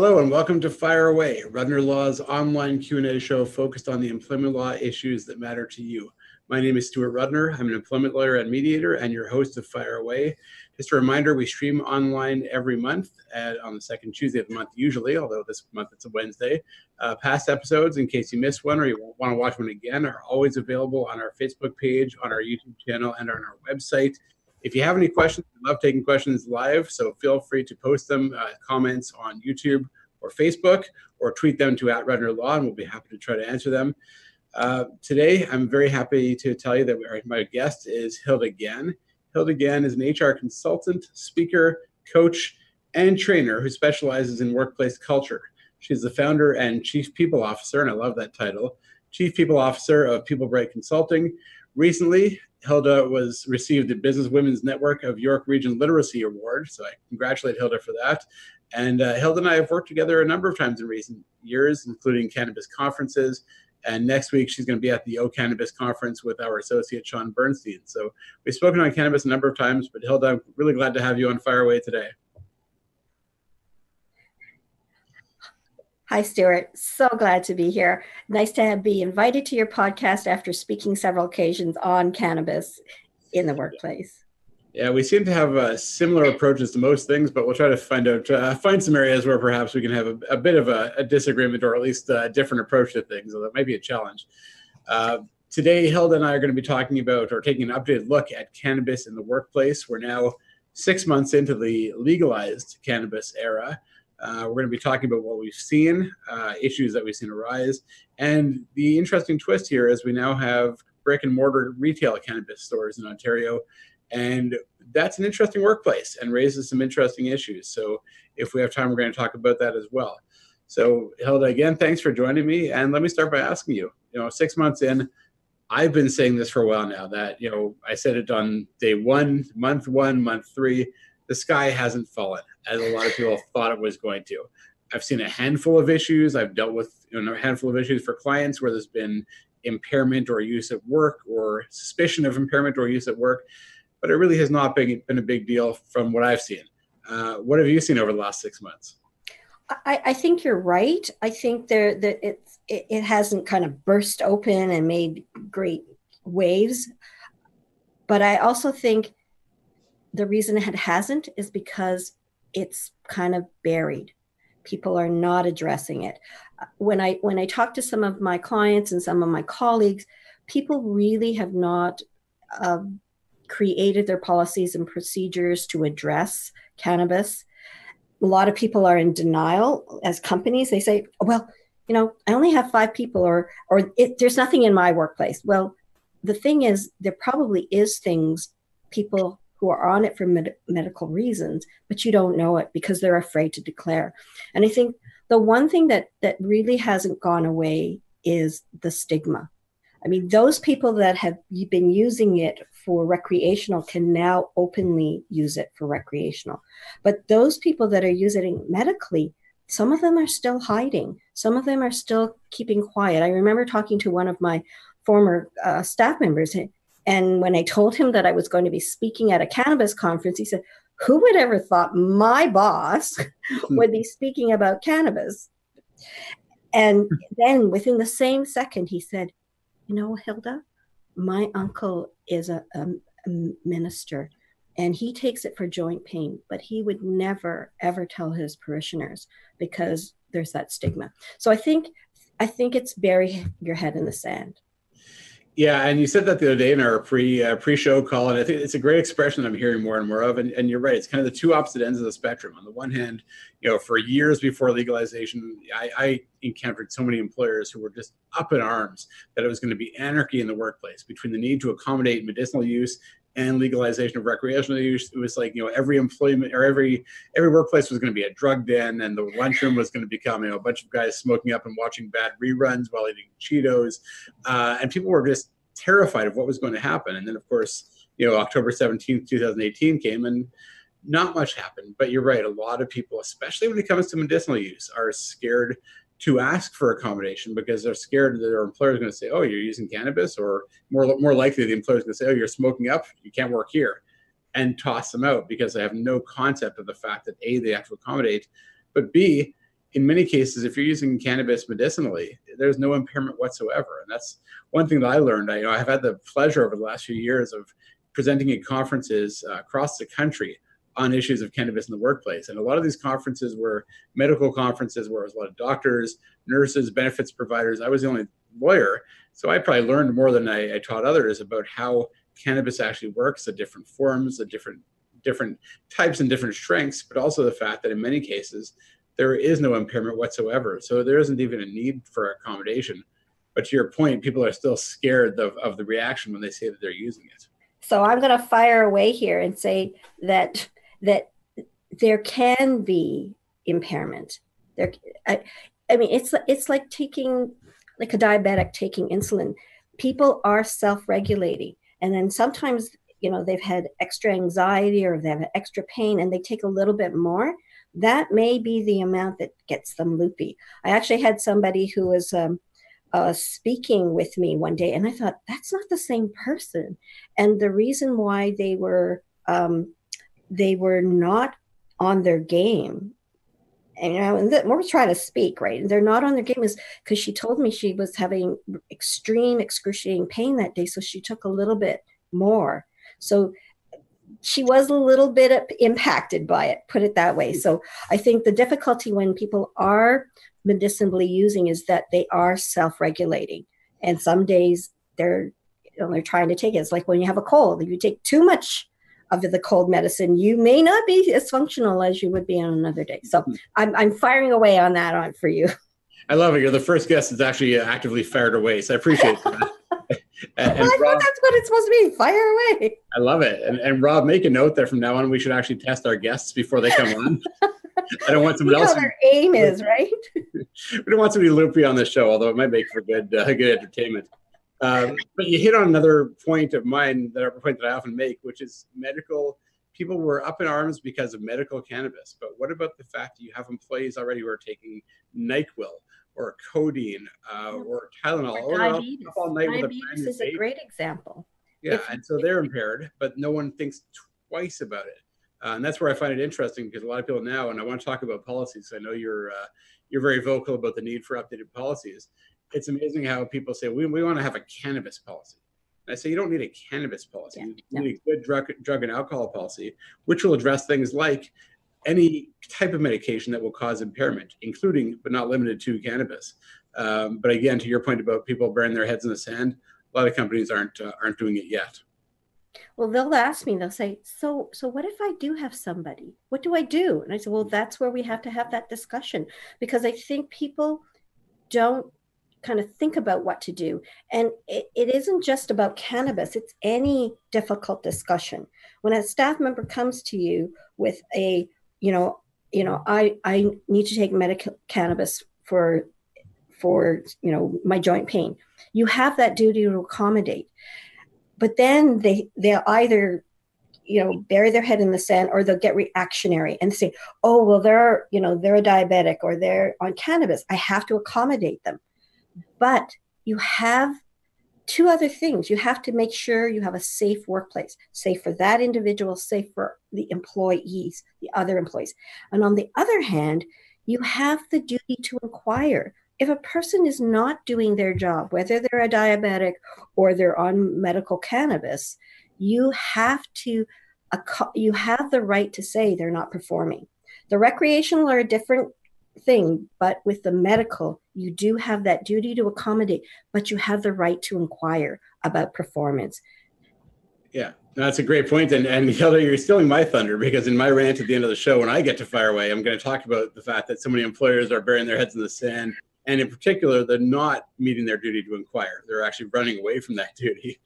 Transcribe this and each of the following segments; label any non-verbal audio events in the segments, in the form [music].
Hello and welcome to Fire Away, Rudner Law's online Q&A show focused on the employment law issues that matter to you. My name is Stuart Rudner. I'm an employment lawyer and mediator and your host of Fire Away. Just a reminder, we stream online every month at, on the second Tuesday of the month usually, although this month it's a Wednesday. Uh, past episodes, in case you missed one or you want to watch one again, are always available on our Facebook page, on our YouTube channel, and on our website. If you have any questions, love taking questions live, so feel free to post them, uh, comments on YouTube or Facebook, or tweet them to at Rudner Law, and we'll be happy to try to answer them. Uh, today, I'm very happy to tell you that our, my guest is Hilda Gan. Hilda Gan is an HR consultant, speaker, coach, and trainer who specializes in workplace culture. She's the founder and chief people officer, and I love that title, chief people officer of People Bright Consulting. Recently, Hilda was received the Business Women's Network of York Region Literacy Award. So I congratulate Hilda for that. And uh, Hilda and I have worked together a number of times in recent years, including cannabis conferences. And next week, she's going to be at the O Cannabis Conference with our associate, Sean Bernstein. So we've spoken on cannabis a number of times, but Hilda, I'm really glad to have you on Fire Away today. Hi, Stuart. So glad to be here. Nice to have, be invited to your podcast after speaking several occasions on cannabis in the workplace. Yeah, we seem to have uh, similar approaches to most things, but we'll try to find out uh, find some areas where perhaps we can have a, a bit of a, a, disagreement or at least a different approach to things. That might be a challenge. Uh, today, Hilda and I are going to be talking about or taking an updated look at cannabis in the workplace. We're now six months into the legalized cannabis era. Uh, we're going to be talking about what we've seen, uh, issues that we've seen arise, and the interesting twist here is we now have brick and mortar retail cannabis stores in Ontario, and that's an interesting workplace and raises some interesting issues. So if we have time, we're going to talk about that as well. So Hilda, again, thanks for joining me, and let me start by asking you. You know, six months in, I've been saying this for a while now. That you know, I said it on day one, month one, month three the sky hasn't fallen as a lot of people thought it was going to. I've seen a handful of issues. I've dealt with you know, a handful of issues for clients where there's been impairment or use at work or suspicion of impairment or use at work, but it really has not been, been a big deal from what I've seen. Uh, what have you seen over the last six months? I, I think you're right. I think there that it, it it hasn't kind of burst open and made great waves, but I also think the reason it hasn't is because it's kind of buried. People are not addressing it. When i when i talk to some of my clients and some of my colleagues people really have not uh, created their policies and procedures to address cannabis. A lot of people are in denial as companies. They say well you know i only have five people or or it, there's nothing in my workplace. Well the thing is there probably is things people who are on it for med- medical reasons, but you don't know it because they're afraid to declare. And I think the one thing that that really hasn't gone away is the stigma. I mean, those people that have been using it for recreational can now openly use it for recreational. But those people that are using it medically, some of them are still hiding. Some of them are still keeping quiet. I remember talking to one of my former uh, staff members, and when I told him that I was going to be speaking at a cannabis conference, he said, Who would ever thought my boss [laughs] would be speaking about cannabis? And then within the same second, he said, You know, Hilda, my uncle is a, a, a minister and he takes it for joint pain, but he would never, ever tell his parishioners because there's that stigma. So I think I think it's bury your head in the sand. Yeah, and you said that the other day in our pre uh, pre show call, and I think it's a great expression I'm hearing more and more of. And, and you're right; it's kind of the two opposite ends of the spectrum. On the one hand, you know, for years before legalization, I, I encountered so many employers who were just up in arms that it was going to be anarchy in the workplace between the need to accommodate medicinal use and legalization of recreational use. It was like you know every employment or every every workplace was going to be a drug den, and the lunchroom was going to become you know a bunch of guys smoking up and watching bad reruns while eating Cheetos, uh, and people were just terrified of what was going to happen. And then of course you know October seventeenth, two thousand eighteen came and. Not much happened, but you're right. A lot of people, especially when it comes to medicinal use, are scared to ask for accommodation because they're scared that their employer is going to say, "Oh, you're using cannabis," or more more likely the employer is going to say, "Oh, you're smoking up. You can't work here," and toss them out because they have no concept of the fact that a they have to accommodate, but b in many cases, if you're using cannabis medicinally, there's no impairment whatsoever. And that's one thing that I learned. I, you know, I've had the pleasure over the last few years of presenting at conferences uh, across the country on issues of cannabis in the workplace. And a lot of these conferences were medical conferences where it was a lot of doctors, nurses, benefits providers. I was the only lawyer. So I probably learned more than I, I taught others about how cannabis actually works, the different forms, the different different types and different strengths, but also the fact that in many cases there is no impairment whatsoever. So there isn't even a need for accommodation. But to your point, people are still scared of, of the reaction when they say that they're using it. So I'm going to fire away here and say that that there can be impairment. There, I, I mean, it's it's like taking like a diabetic taking insulin. People are self-regulating, and then sometimes you know they've had extra anxiety or they have extra pain, and they take a little bit more. That may be the amount that gets them loopy. I actually had somebody who was um, uh, speaking with me one day, and I thought that's not the same person. And the reason why they were um, they were not on their game. And, you know, and trying to speak, right? They're not on their game is because she told me she was having extreme excruciating pain that day, so she took a little bit more. So she was a little bit impacted by it, put it that way. So I think the difficulty when people are medicinally using is that they are self-regulating, and some days they're you know, they're trying to take it. It's like when you have a cold, if you take too much of the cold medicine, you may not be as functional as you would be on another day. So hmm. I'm, I'm firing away on that on for you. [laughs] I love it. You're the first guest that's actually actively fired away. So I appreciate that. [laughs] and, and Rob, that's what it's supposed to be. Fire away. I love it. And, and Rob, make a note that from now on we should actually test our guests before they come on. [laughs] I don't want somebody you else. their aim is right. we don't want somebody loopy on this show, although it might make for good uh, good entertainment. Um, but you hit on another point of mine that a point that I often make, which is medical. People were up in arms because of medical cannabis, but what about the fact that you have employees already who are taking Nyquil or codeine uh, or Tylenol or, diabetes? All night diabetes with a is a great example. Yeah, if, and so they're impaired, but no one thinks twice about it. Uh, and that's where I find it interesting because a lot of people now, and I want to talk about policies. I know you're uh, you're very vocal about the need for updated policies it's amazing how people say we, we want to have a cannabis policy. And I say you don't need a cannabis policy. Yeah, you need a good drug, drug and alcohol policy, which will address things like any type of medication that will cause impairment, including but not limited to cannabis. Um, but again, to your point about people burying their heads in the sand, a lot of companies aren't uh, aren't doing it yet. Well, they'll ask me. They'll say, "So, so what if I do have somebody? What do I do?" And I say, "Well, that's where we have to have that discussion because I think people don't kind of think about what to do. And it, it isn't just about cannabis, it's any difficult discussion. When a staff member comes to you with a, you know, you know, I, I need to take medical cannabis for for you know my joint pain you have that duty to accommodate but then they they'll either you know bury their head in the sand or they'll get reactionary and say oh well they're you know they're a diabetic or they're on cannabis i have to accommodate them but you have two other things. You have to make sure you have a safe workplace, safe for that individual, safe for the employees, the other employees. And on the other hand, you have the duty to inquire. If a person is not doing their job, whether they're a diabetic or they're on medical cannabis, you have to you have the right to say they're not performing. The recreational are a different thing, but with the medical, you do have that duty to accommodate, but you have the right to inquire about performance. Yeah, that's a great point. And, and [laughs] Hilda, you're stealing my thunder because in my rant at the end of the show, when I get to fire away, I'm going to talk about the fact that so many employers are burying their heads in the sand. And in particular, they're not meeting their duty to inquire. They're actually running away from that [laughs] duty.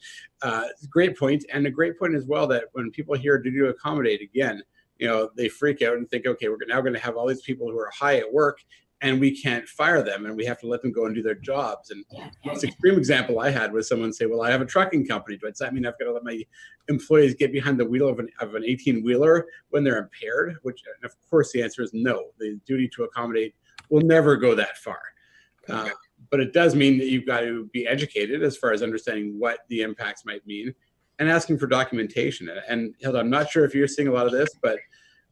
Uh, great. And a great point as well that when people hear duty to accommodate, again, you know, they freak out and think, okay, we're now going to have all these people who are high at work and we can't fire them and we have to let them go and do their jobs. And yeah. most extreme example I had was someone say, well, I have a trucking company. Does that mean I've got to let my employees get behind the wheel of an, of an 18 wheeler when they're impaired? Which, of course, the answer is no. The duty to accommodate will never go that far. Uh, but it does mean that you've got to be educated as far as understanding what the impacts might mean and asking for documentation. And Hilda, I'm not sure if you're seeing a lot of this, but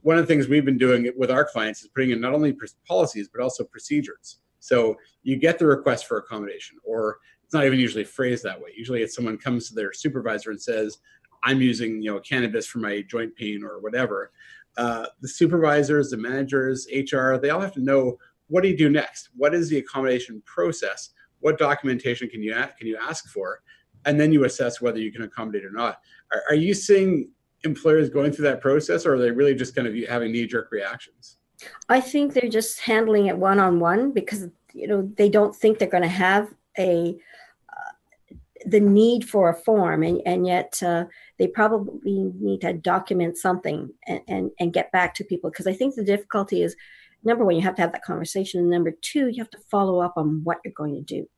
one of the things we've been doing with our clients is putting in not only policies but also procedures. So you get the request for accommodation, or it's not even usually phrased that way. Usually, it's someone comes to their supervisor and says, "I'm using you know cannabis for my joint pain or whatever." Uh, the supervisors, the managers, HR, they all have to know what do you do next? What is the accommodation process? What documentation can you can you ask for? And then you assess whether you can accommodate or not. Are, are you seeing employers going through that process, or are they really just kind of having knee jerk reactions? I think they're just handling it one on one because you know they don't think they're going to have a uh, the need for a form, and and yet uh, they probably need to document something and and, and get back to people because I think the difficulty is number one you have to have that conversation, and number two you have to follow up on what you're going to do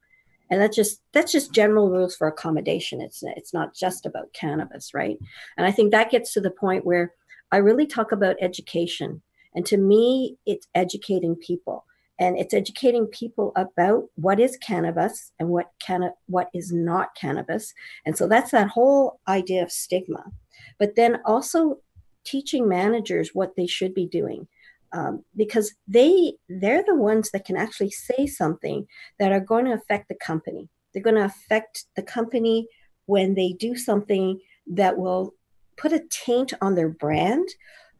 and that's just that's just general rules for accommodation. It's it's not just about cannabis right? And i think that gets to the point where i really talk about education. And to me it's educating people. And it's educating people about what is cannabis and what can what is not cannabis. And so that's that whole idea of stigma. But then also teaching managers what they should be doing um, because they they're the ones that can actually say something that are going to affect the company. They're going to affect the company when they do something that will put a taint on their brand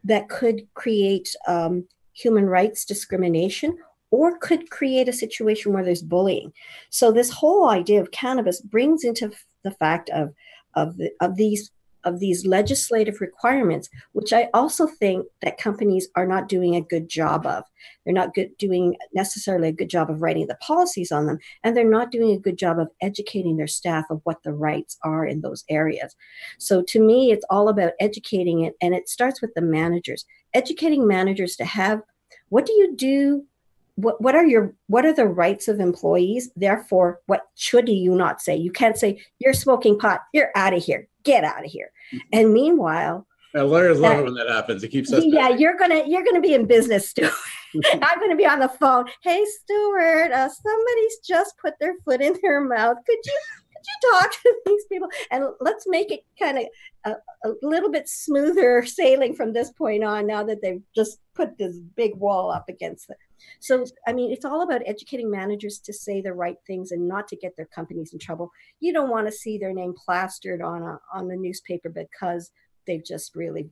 that could create um, human rights discrimination or could create a situation where there's bullying. So this whole idea of cannabis brings into the fact of of, the, of these of these legislative requirements, which I also think that companies are not doing a good job of. They're not good, doing necessarily a good job of writing the policies on them, and they're not doing a good job of educating their staff of what the rights are in those areas. So to me, it's all about educating it, and it starts with the managers, educating managers to have what do you do? What, what are your what are the rights of employees? Therefore what should you not say? You can't say you're smoking pot. You're out of here get out of here and meanwhile now, lawyers love it when that happens. It keeps us. Yeah, you're gonna you're gonna be in business, Stuart. [laughs] I'm gonna be on the phone. Hey, Stuart, uh, somebody's just put their foot in their mouth. Could you could you talk to these people and let's make it kind of a, a, little bit smoother sailing from this point on. Now that they've just put this big wall up against. So, I mean, it's all about educating managers to say the right things and not to get their companies in trouble. You don't want to see their name plastered on a, on the newspaper because they've just really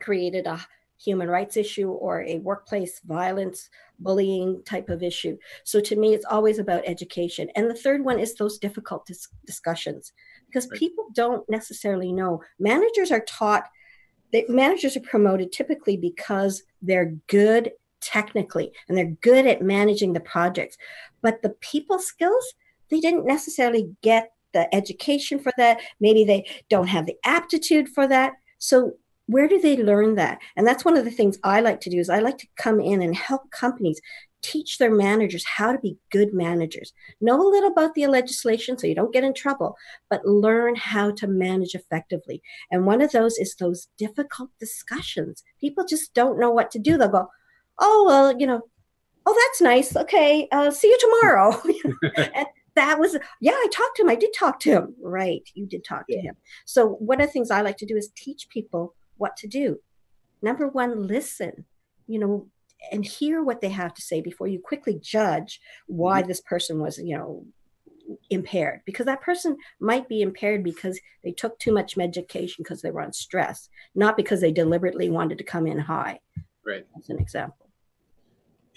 created a human rights issue or a workplace violence, bullying type of issue. So to me, it's always about education. And the third one is those difficult dis- discussions because right. people don't necessarily know. Managers are taught. That managers are promoted typically because they're good technically and they're good at managing the projects. But the people skills, they didn't necessarily get the education for that. Maybe they don't have the aptitude for that. So where do they learn that? And that's one of the things I like to do is I like to come in and help companies teach their managers how to be good managers. Know a little about the legislation so you don't get in trouble, but learn how to manage effectively. And one of those is those difficult discussions. People just don't know what to do. They'll go, oh well you know oh that's nice. Okay uh, see you tomorrow. [laughs] [laughs] And that was yeah i talked to him. I did talk to him. Right you did talk yeah. to him. So one of the things i like to do is teach people what to do. Number one listen you know and hear what they have to say before you quickly judge why mm-hmm. this person was you know impaired because that person might be impaired because they took too much medication because they were on stress not because they deliberately wanted to come in high. Right. As an example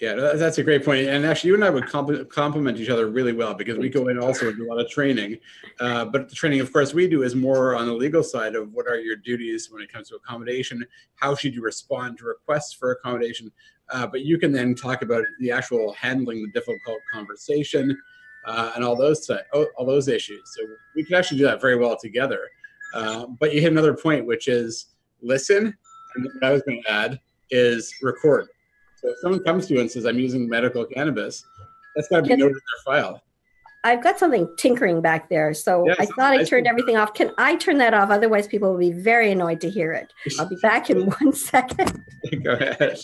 yeah, that's a great point. And actually, you and I would complement each other really well because we go in also with a lot of training. Uh, but the training, of course, we do is more on the legal side of what are your duties when it comes to accommodation. How should you respond to requests for accommodation? Uh, but you can then talk about the actual handling the difficult conversation uh, and all those all those issues. So we can actually do that very well together. Uh, but you hit another point, which is listen. And what I was going to add is record so if someone comes to you and says, I'm using medical cannabis, that's got to be Can, noted in their file. I've got something tinkering back there. So yeah, I thought I turned everything off. Can I turn that off? Otherwise, people will be very annoyed to hear it. [laughs] I'll be back in one second. [laughs] Go ahead.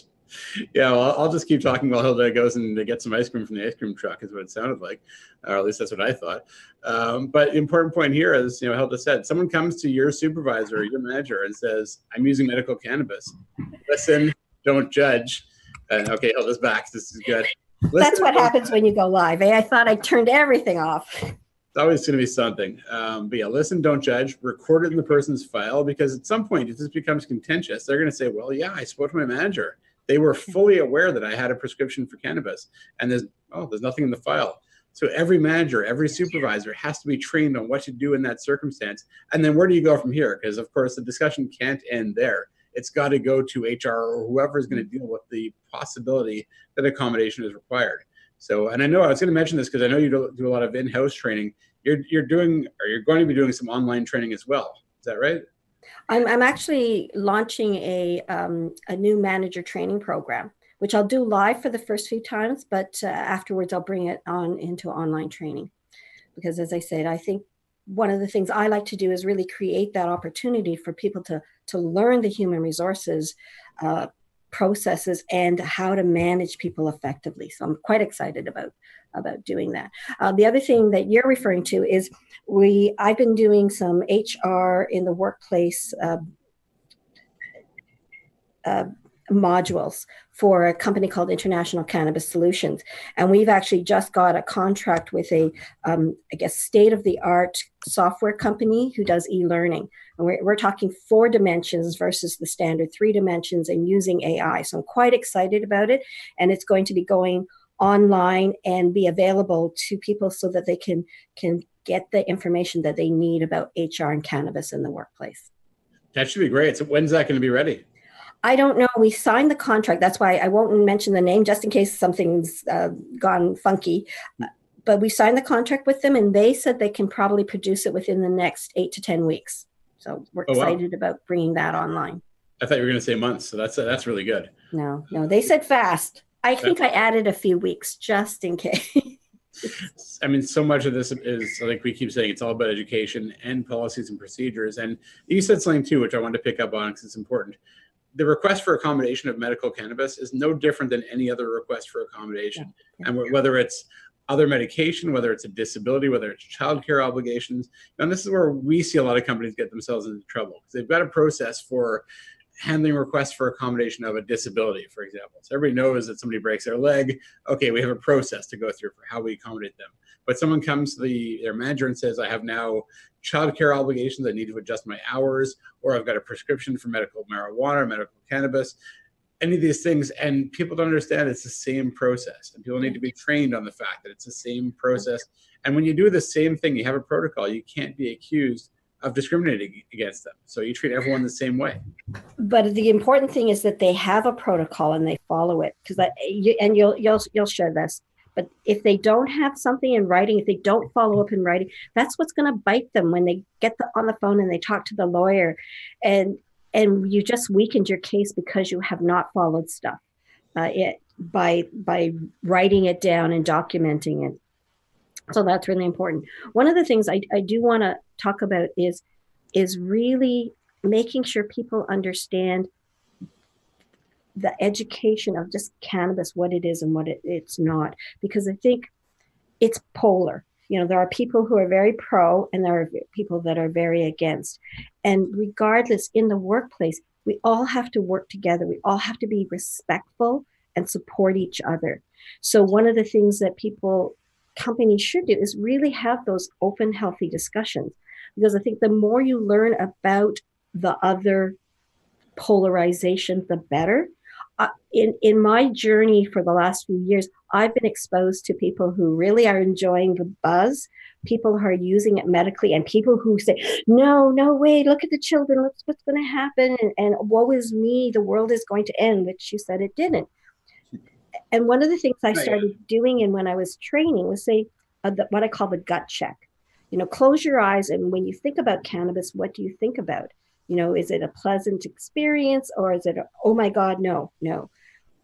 yeah, well, I'll just keep talking while Hilda goes and to get some ice cream from the ice cream truck, is what it sounded like, or at least that's what I thought. Um, but the important point here is, you know, Hilda said, someone comes to your supervisor your manager and says, "I'm using medical cannabis." Listen, don't judge. And okay, Hilda's back. This is good. That's what happens when you go live. Eh? I thought I turned everything off. It's always going to be something. Um, but yeah, listen, don't judge. Record it in the person's file because at some point, if this becomes contentious, they're going to say, "Well, yeah, I spoke to my manager." They were fully aware that I had a prescription for cannabis, and there's oh, there's nothing in the file. So every manager, every supervisor has to be trained on what to do in that circumstance. And then where do you go from here? Because of course the discussion can't end there. It's got to go to HR or whoever is going to deal with the possibility that accommodation is required. So, and I know I was going to mention this because I know you do, a lot of in-house training. You're you're doing or you're going to be doing some online training as well. Is that right? I'm, I'm actually launching a, um, a new manager training program, which I'll do live for the first few times, but uh, afterwards I'll bring it on into online training. Because as I said, I think one of the things I like to do is really create that opportunity for people to, to learn the human resources uh, processes and how to manage people effectively. So I'm quite excited about about doing that. Uh, the other thing that you're referring to is we I've been doing some HR in the workplace uh, uh, modules for a company called International Cannabis Solutions, and we've actually just got a contract with a um, I guess state of the art software company who does e-learning. And we're, we're talking four dimensions versus the standard three dimensions and using AI. So I'm quite excited about it. And it's going to be going online and be available to people so that they can can get the information that they need about HR and cannabis in the workplace. That should be great. So when's that going to be ready? I don't know. We signed the contract. That's why I won't mention the name just in case something's uh, gone funky. But we signed the contract with them and they said they can probably produce it within the next eight to 10 weeks. So we're oh, excited wow. about bringing that online. I thought you were going to say months. So that's, uh, that's really good. No, no, they said fast. I think I added a few weeks just in case. [laughs] I mean, so much of this is like we keep saying, it's all about education and policies and procedures. And you said something too, which I wanted to pick up on because it's important. The request for accommodation of medical cannabis is no different than any other request for accommodation. Yeah. And whether it's other medication, whether it's a disability, whether it's childcare obligations, and this is where we see a lot of companies get themselves into trouble because they've got a process for handling requests for accommodation of a disability, for example. So everybody knows that somebody breaks their leg. Okay, we have a process to go through for how we accommodate them. But someone comes to the their manager and says, I have now childcare obligations, I need to adjust my hours, or I've got a prescription for medical marijuana, medical cannabis, any of these things. And people don't understand it's the same process. And people need to be trained on the fact that it's the same process. And when you do the same thing, you have a protocol, you can't be accused of discriminating against them. So you treat everyone the same way. But the important thing is that they have a protocol and they follow it. Because you, and you'll you'll you'll share this. But if they don't have something in writing, if they don't follow up in writing, that's what's going to bite them when they get the, on the phone and they talk to the lawyer, and and you just weakened your case because you have not followed stuff uh, it, by by writing it down and documenting it. So that's really important. One of the things I, I do want to talk about is is really making sure people understand the education of just cannabis, what it is and what it, it's not, because I think it's polar. You know, there are people who are very pro and there are people that are very against. And regardless, in the workplace, we all have to work together. We all have to be respectful and support each other. So, one of the things that people companies should do is really have those open, healthy discussions. Because I think the more you learn about the other polarization, the better. Uh, in in my journey for the last few years, I've been exposed to people who really are enjoying the buzz, people who are using it medically, and people who say, "No, no, way! look at the children. Look what's going to happen." And, and woe is me, the world is going to end. Which you said it didn't. And one of the things I started doing and when I was training was say uh, the, what I call the gut check. You know, close your eyes and when you think about cannabis, what do you think about? You know, is it a pleasant experience or is it a, oh my God, no, no.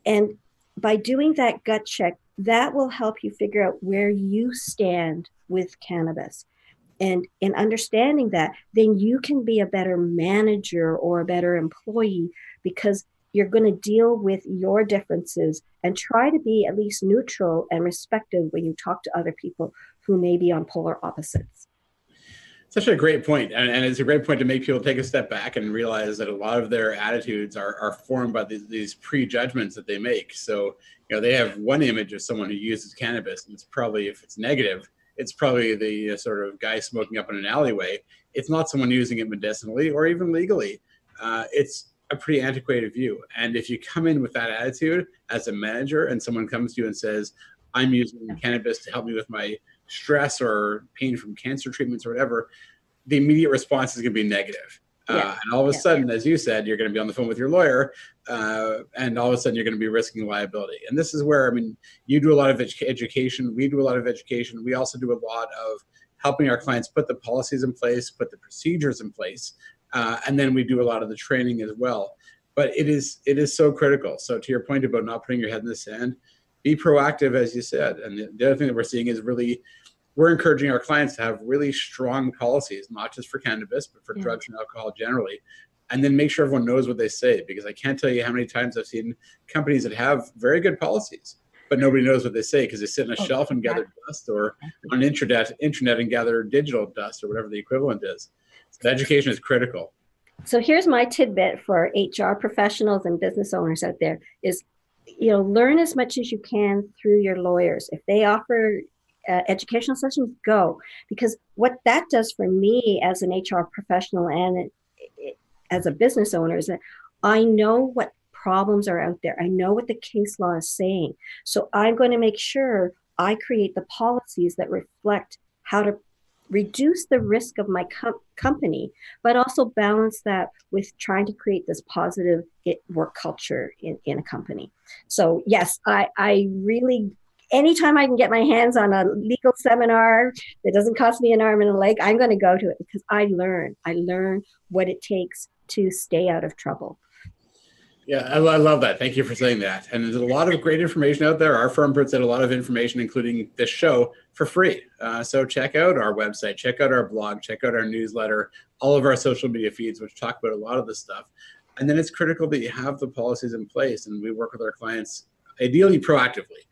And by doing that gut check, that will help you figure out where you stand with cannabis. And in understanding that, then you can be a better manager or a better employee because you're going to deal with your differences and try to be at least neutral and respectful when you talk to other people who may be on polar opposites such a great point and, and, it's a great point to make people take a step back and realize that a lot of their attitudes are, are formed by these, these prejudgments that they make. So you know they have one image of someone who uses cannabis and it's probably if it's negative it's probably the uh, sort of guy smoking up in an alleyway. It's not someone using it medicinally or even legally. Uh, it's a pretty antiquated view. And if you come in with that attitude as a manager and someone comes to you and says i'm using cannabis to help me with my stress or pain from cancer treatments or whatever, the immediate response is going to be negative. Uh, yeah. Uh, and all of a yeah. sudden, as you said, you're going to be on the phone with your lawyer, uh, and all of a sudden, you're going to be risking liability. And this is where, I mean, you do a lot of ed- education. We do a lot of education. We also do a lot of helping our clients put the policies in place, put the procedures in place, uh, and then we do a lot of the training as well. But it is it is so critical. So to your point about not putting your head in the sand, be proactive, as you said. And the, the other thing that we're seeing is really we're encouraging our clients to have really strong policies, not just for cannabis, but for yeah. drugs and alcohol generally. And then make sure everyone knows what they say, because I can't tell you how many times I've seen companies that have very good policies, but nobody knows what they say because they sit on a oh, shelf and gather dust, or on internet, internet and gather digital dust, or whatever the equivalent is. So education is critical. So here's my tidbit for HR professionals and business owners out there: is you know learn as much as you can through your lawyers. If they offer uh, educational sessions, go. Because what that does for me as an HR professional and as a business owner is that I know what problems are out there. I know what the case law is saying. So I'm going to make sure I create the policies that reflect how to reduce the risk of my com- company, but also balance that with trying to create this positive work culture in, in a company. So yes, I, I really anytime I can get my hands on a legal seminar that doesn't cost me an arm and a leg, I'm going to go to it because I learn. I learn what it takes to stay out of trouble. Yeah, I, I, love that. Thank you for saying that. And there's a lot of great information out there. Our firm puts out a lot of information, including this show, for free. Uh, so check out our website, check out our blog, check out our newsletter, all of our social media feeds, which talk about a lot of this stuff. And then it's critical that you have the policies in place, and we work with our clients ideally proactively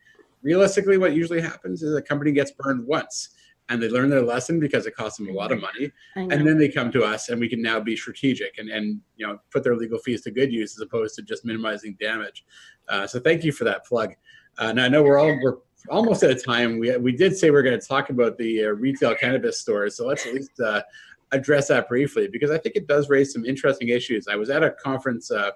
realistically, what usually happens is a company gets burned once and they learn their lesson because it costs them a lot of money. And then they come to us and we can now be strategic and, and you know put their legal fees to good use as opposed to just minimizing damage. Uh, so thank you for that plug. Uh, now i know we're all we're almost at a time. We, we did say we are going to talk about the uh, retail cannabis stores so let's at least uh, address that briefly because i think it does raise some interesting issues. I was at a conference uh,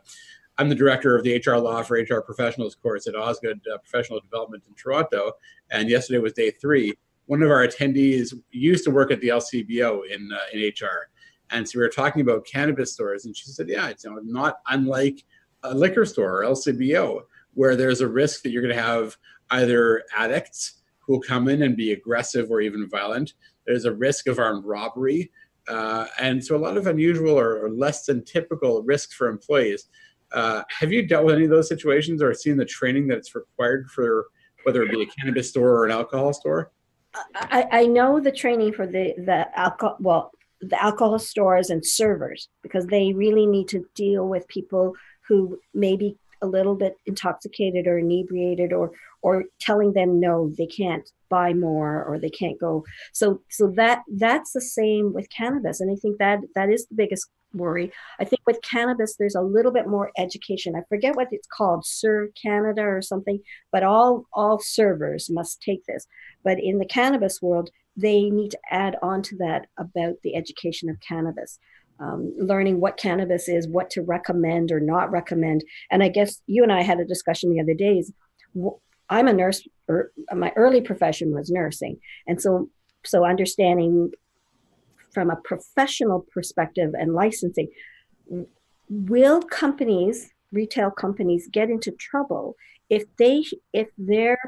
I'm the director of the HR Law for HR Professionals course at Osgoode uh, Professional Development in Toronto, and yesterday was day three. One of our attendees used to work at the LCBO in uh, in HR, and so we were talking about cannabis stores, and she said, "Yeah, it's you know, not unlike a liquor store or LCBO, where there's a risk that you're going to have either addicts who will come in and be aggressive or even violent. There's a risk of armed robbery." Uh, and so a lot of unusual or, or less than typical risks for employees. Uh, have you dealt with any of those situations or seen the training that's required for whether it be a cannabis store or an alcohol store? I, I know the training for the the alcohol well the alcohol stores and servers because they really need to deal with people who may be a little bit intoxicated or inebriated or or telling them no they can't buy more or they can't go. So so that that's the same with cannabis. And i think that that is the biggest worry. I think with cannabis there's a little bit more education. I forget what it's called serve canada or something but all all servers must take this. But in the cannabis world they need to add on to that about the education of cannabis um, learning what cannabis is, what to recommend or not recommend. And I guess you and I had a discussion the other days. I'm a nurse, or my early profession was nursing, and so so understanding from a professional perspective and licensing, will companies, retail companies, get into trouble if they if their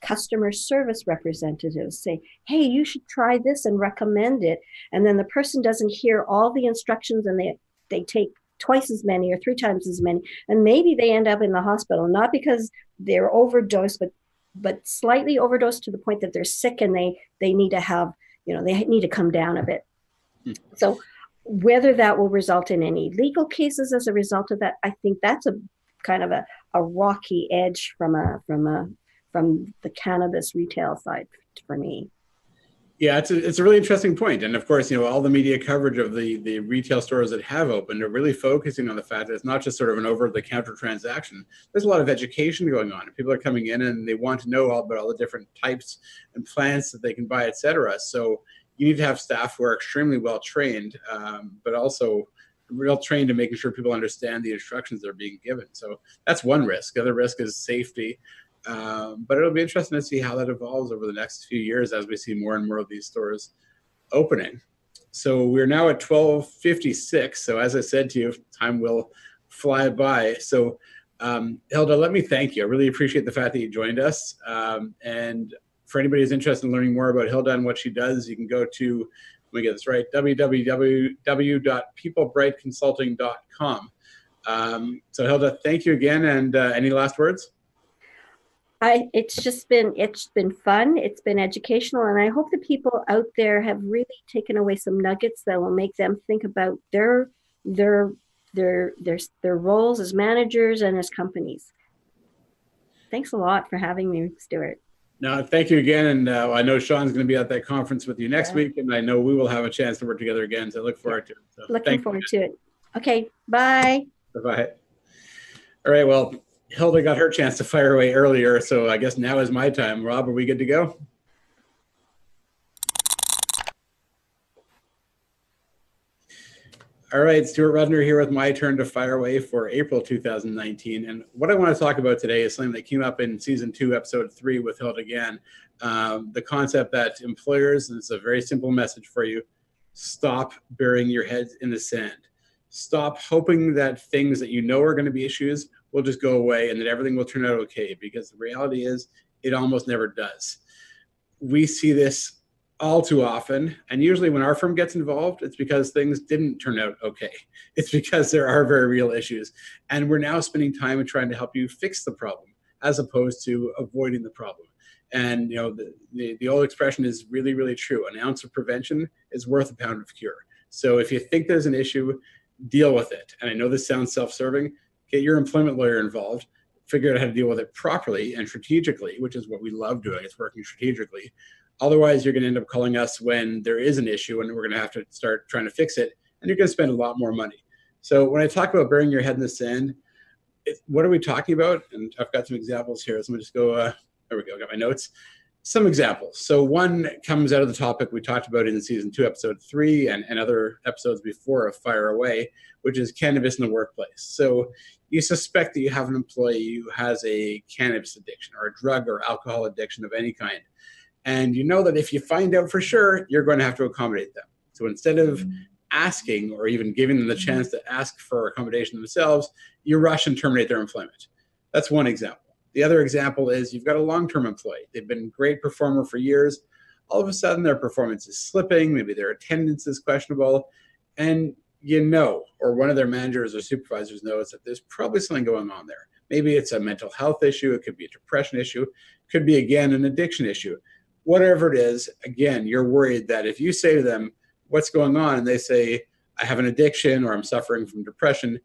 customer service representatives say, hey, you should try this and recommend it. And then the person doesn't hear all the instructions and they, they take twice as many or three times as many. And maybe they end up in the hospital, not because they're overdosed, but but slightly overdosed to the point that they're sick and they they need to have, you know, they need to come down a bit. Hmm. So whether that will result in any legal cases as a result of that, I think that's a kind of a, a rocky edge from a from a from the cannabis retail side for me. Yeah, it's a, it's a really interesting point. And of course, you know, all the media coverage of the, the retail stores that have opened are really focusing on the fact that it's not just sort of an over the counter transaction. There's a lot of education going on. People are coming in and they want to know all about all the different types and plants that they can buy, et cetera. So you need to have staff who are extremely well trained, um, but also real trained in making sure people understand the instructions that are being given. So that's one risk. The other risk is safety. Um, but it'll be interesting to see how that evolves over the next few years as we see more and more of these stores opening. So we're now at 1256. So as I said to you, time will fly by. So um, Hilda, let me thank you. I really appreciate the fact that you joined us. Um, and for anybody who's interested in learning more about Hilda and what she does, you can go to, let me get this right, www.peoplebrightconsulting.com. Um, so Hilda, thank you again. And uh, any last words? I, it's just been it's been fun. It's been educational and i hope the people out there have really taken away some nuggets that will make them think about their their their their their roles as managers and as companies. Thanks a lot for having me stuart. No thank you again and uh, i know sean's going to be at that conference with you next yeah. week and i know we will have a chance to work together again so I look forward to it so looking forward you. to it. Okay bye. Bye all right well Hilda got her chance to fire away earlier, so I guess now is my time. Rob, are we good to go? All right, Stuart Rudner here with my turn to fire away for April 2019. And what I want to talk about today is something that came up in season two, episode three with Hilda again. Um, the concept that employers, and it's a very simple message for you, stop burying your heads in the sand. Stop hoping that things that you know are going to be issues will just go away and that everything will turn out okay because the reality is it almost never does. We see this all too often. And usually, when our firm gets involved, it's because things didn't turn out okay. [laughs] It's because there are very real issues. And we're now spending time in trying to help you fix the problem as opposed to avoiding the problem. And you know, the, the, the old expression is really, really true. An ounce of prevention is worth a pound of cure. So if you think there's an issue, deal with it. And I know this sounds self-serving, get your employment lawyer involved, figure out how to deal with it properly and strategically, which is what we love doing. It's working strategically. Otherwise, you're going to end up calling us when there is an issue and we're going to have to start trying to fix it. And you're going to spend a lot more money. So when I talk about burying your head in the sand, it, what are we talking about? And I've got some examples here. So let me just go, uh, there we go, got my notes some examples. So one comes out of the topic we talked about in season two, episode three, and, and other episodes before of Fire Away, which is cannabis in the workplace. So you suspect that you have an employee who has a cannabis addiction or a drug or alcohol addiction of any kind. And you know that if you find out for sure, you're going to have to accommodate them. So instead of mm-hmm. asking or even giving them the mm-hmm. chance to ask for accommodation themselves, you rush and terminate their employment. That's one example. The other example is you've got a long term employee. They've been a great performer for years. All of a sudden, their performance is slipping. Maybe their attendance is questionable. And you know, or one of their managers or supervisors knows that there's probably something going on there. Maybe it's a mental health issue. It could be a depression issue. It could be, again, an addiction issue. Whatever it is, again, you're worried that if you say to them, What's going on? and they say, I have an addiction or I'm suffering from depression,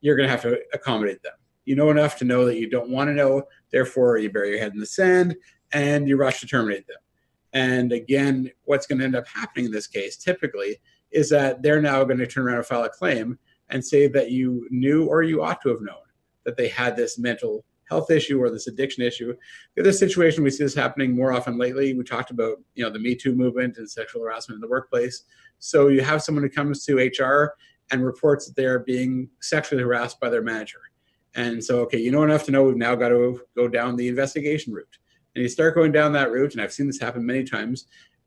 you're going to have to accommodate them you know enough to know that you don't want to know. Therefore, you bury your head in the sand and you rush to terminate them. And again, what's going to end up happening in this case typically is that they're now going to turn around and file a claim and say that you knew or you ought to have known that they had this mental health issue or this addiction issue. The other situation we see this happening more often lately. We talked about you know the Me Too movement and sexual harassment in the workplace. So you have someone who comes to HR and reports that they are being sexually harassed by their manager. And so, okay, you know enough to know we've now got to go down the investigation route. And you start going down that route, and I've seen this happen many times.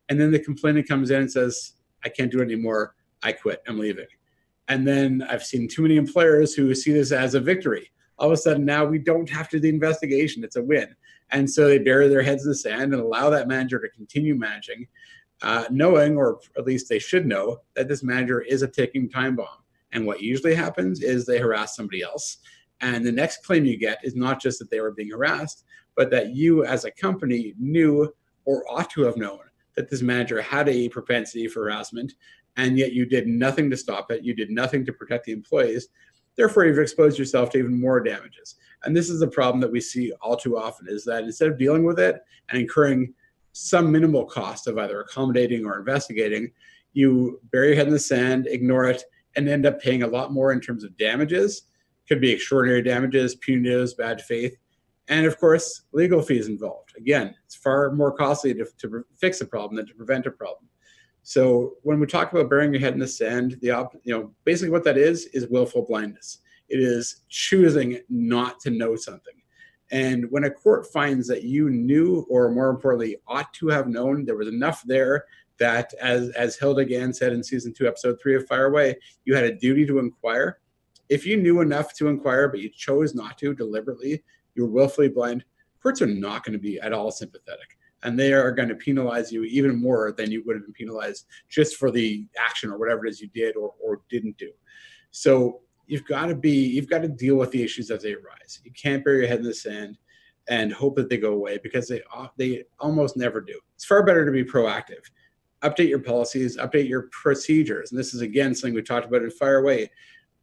And then the complainant comes in and says, I can't do it anymore. I quit. I'm leaving. And then I've seen too many employers who see this as a victory. All of a sudden, now we don't have to do the investigation. It's a win. And so they bury their heads in the sand and allow that manager to continue managing, uh, knowing, or at least they should know, that this manager is a ticking time bomb. And what usually happens is they harass somebody else and the next claim you get is not just that they were being harassed, but that you as a company knew or ought to have known that this manager had a propensity for harassment, and yet you did nothing to stop it. You did nothing to protect the employees. Therefore, you've exposed yourself to even more damages. And this is a problem that we see all too often is that instead of dealing with it and incurring some minimal cost of either accommodating or investigating, you bury your head in the sand, ignore it, and end up paying a lot more in terms of damages. Could be extraordinary damages, punitives, bad faith, and of course, legal fees involved. Again, it's far more costly to, to fix a problem than to prevent a problem. So when we talk about burying your head in the sand, the op, you know basically what that is is willful blindness. It is choosing not to know something. And when a court finds that you knew, or more importantly, ought to have known, there was enough there that, as as Hilda Gan said in season two, episode three of Fire Away, you had a duty to inquire. If you knew enough to inquire, but you chose not to deliberately, you were willfully blind. Courts are not going to be at all sympathetic and they are going to penalize you even more than you would have been penalized just for the action or whatever it is you did or, or didn't do. So you've got to be you've got to deal with the issues as they arise. You can't bury your head in the sand and hope that they go away because they they almost never do. It's far better to be proactive. Update your policies, update your procedures, and this is again something we talked about in Fire Away.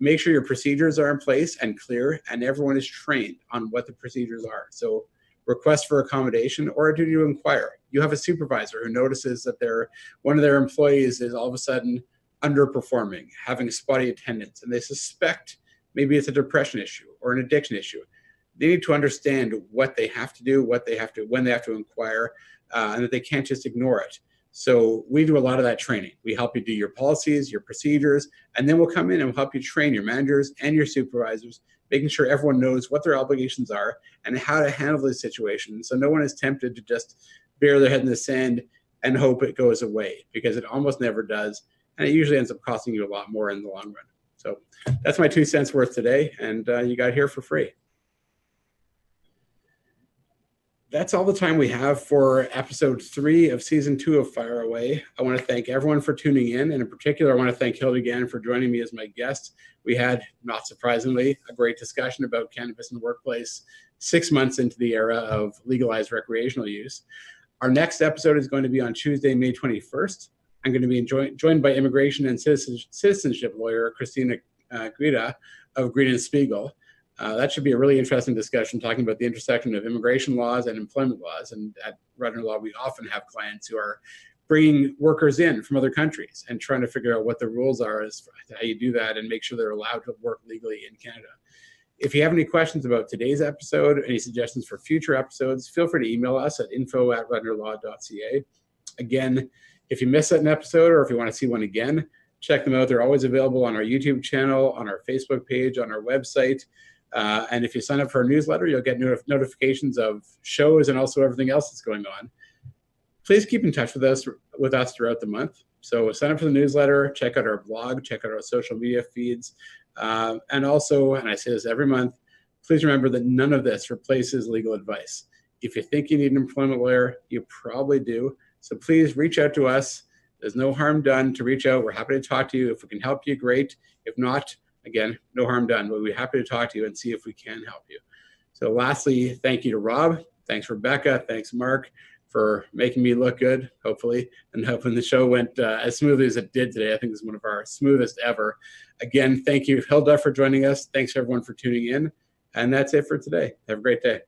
Make sure your procedures are in place and clear, and everyone is trained on what the procedures are. So request for accommodation or a duty to inquire. You have a supervisor who notices that their one of their employees is all of a sudden underperforming, having spotty attendance, and they suspect maybe it's a depression issue or an addiction issue. They need to understand what they have to do, what they have to, when they have to inquire, uh, and that they can't just ignore it. So we do a lot of that training. We help you do your policies, your procedures, and then we'll come in and we'll help you train your managers and your supervisors making sure everyone knows what their obligations are and how to handle the situation. So no one is tempted to just bury their head in the sand and hope it goes away because it almost never does. And it usually ends up costing you a lot more in the long run. So that's my two cents worth today. And uh, you got here for free that's all the time we have for episode three of season two of Fire Away. I want to thank everyone for tuning in, and in particular, I want to thank Hilda again for joining me as my guest. We had, not surprisingly, a great discussion about cannabis in the workplace six months into the era of legalized recreational use. Our next episode is going to be on Tuesday, May 21st. I'm going to be joined by immigration and citizenship lawyer Christina uh, Grida of Green and Spiegel. Uh, that should be a really interesting discussion talking about the intersection of immigration laws and employment laws. And at Rudner Law, we often have clients who are bringing workers in from other countries and trying to figure out what the rules are as how you do that and make sure they're allowed to work legally in Canada. If you have any questions about today's episode, any suggestions for future episodes, feel free to email us at info at rudnerlaw.ca. Again, if you miss an episode or if you want to see one again, check them out. They're always available on our YouTube channel, on our Facebook page, on our website. Uh, and if you sign up for our newsletter, you'll get not- notifications of shows and also everything else that's going on. Please keep in touch with us with us throughout the month. So sign up for the newsletter, check out our blog, check out our social media feeds, uh, and also, and I say this every month, please remember that none of this replaces legal advice. If you think you need an employment lawyer, you probably do. So please reach out to us. There's no harm done to reach out. We're happy to talk to you. If we can help you, great. If not, again, no harm done, but we're happy to talk to you and see if we can help you. So, lastly, thank you to Rob. Thanks, Rebecca. Thanks, Mark, for making me look good, hopefully, and hoping the show went uh, as smoothly as it did today. I think it's one of our smoothest ever. Again, thank you, Hilda, for joining us. Thanks, everyone, for tuning in. And that's it for today. Have a great day.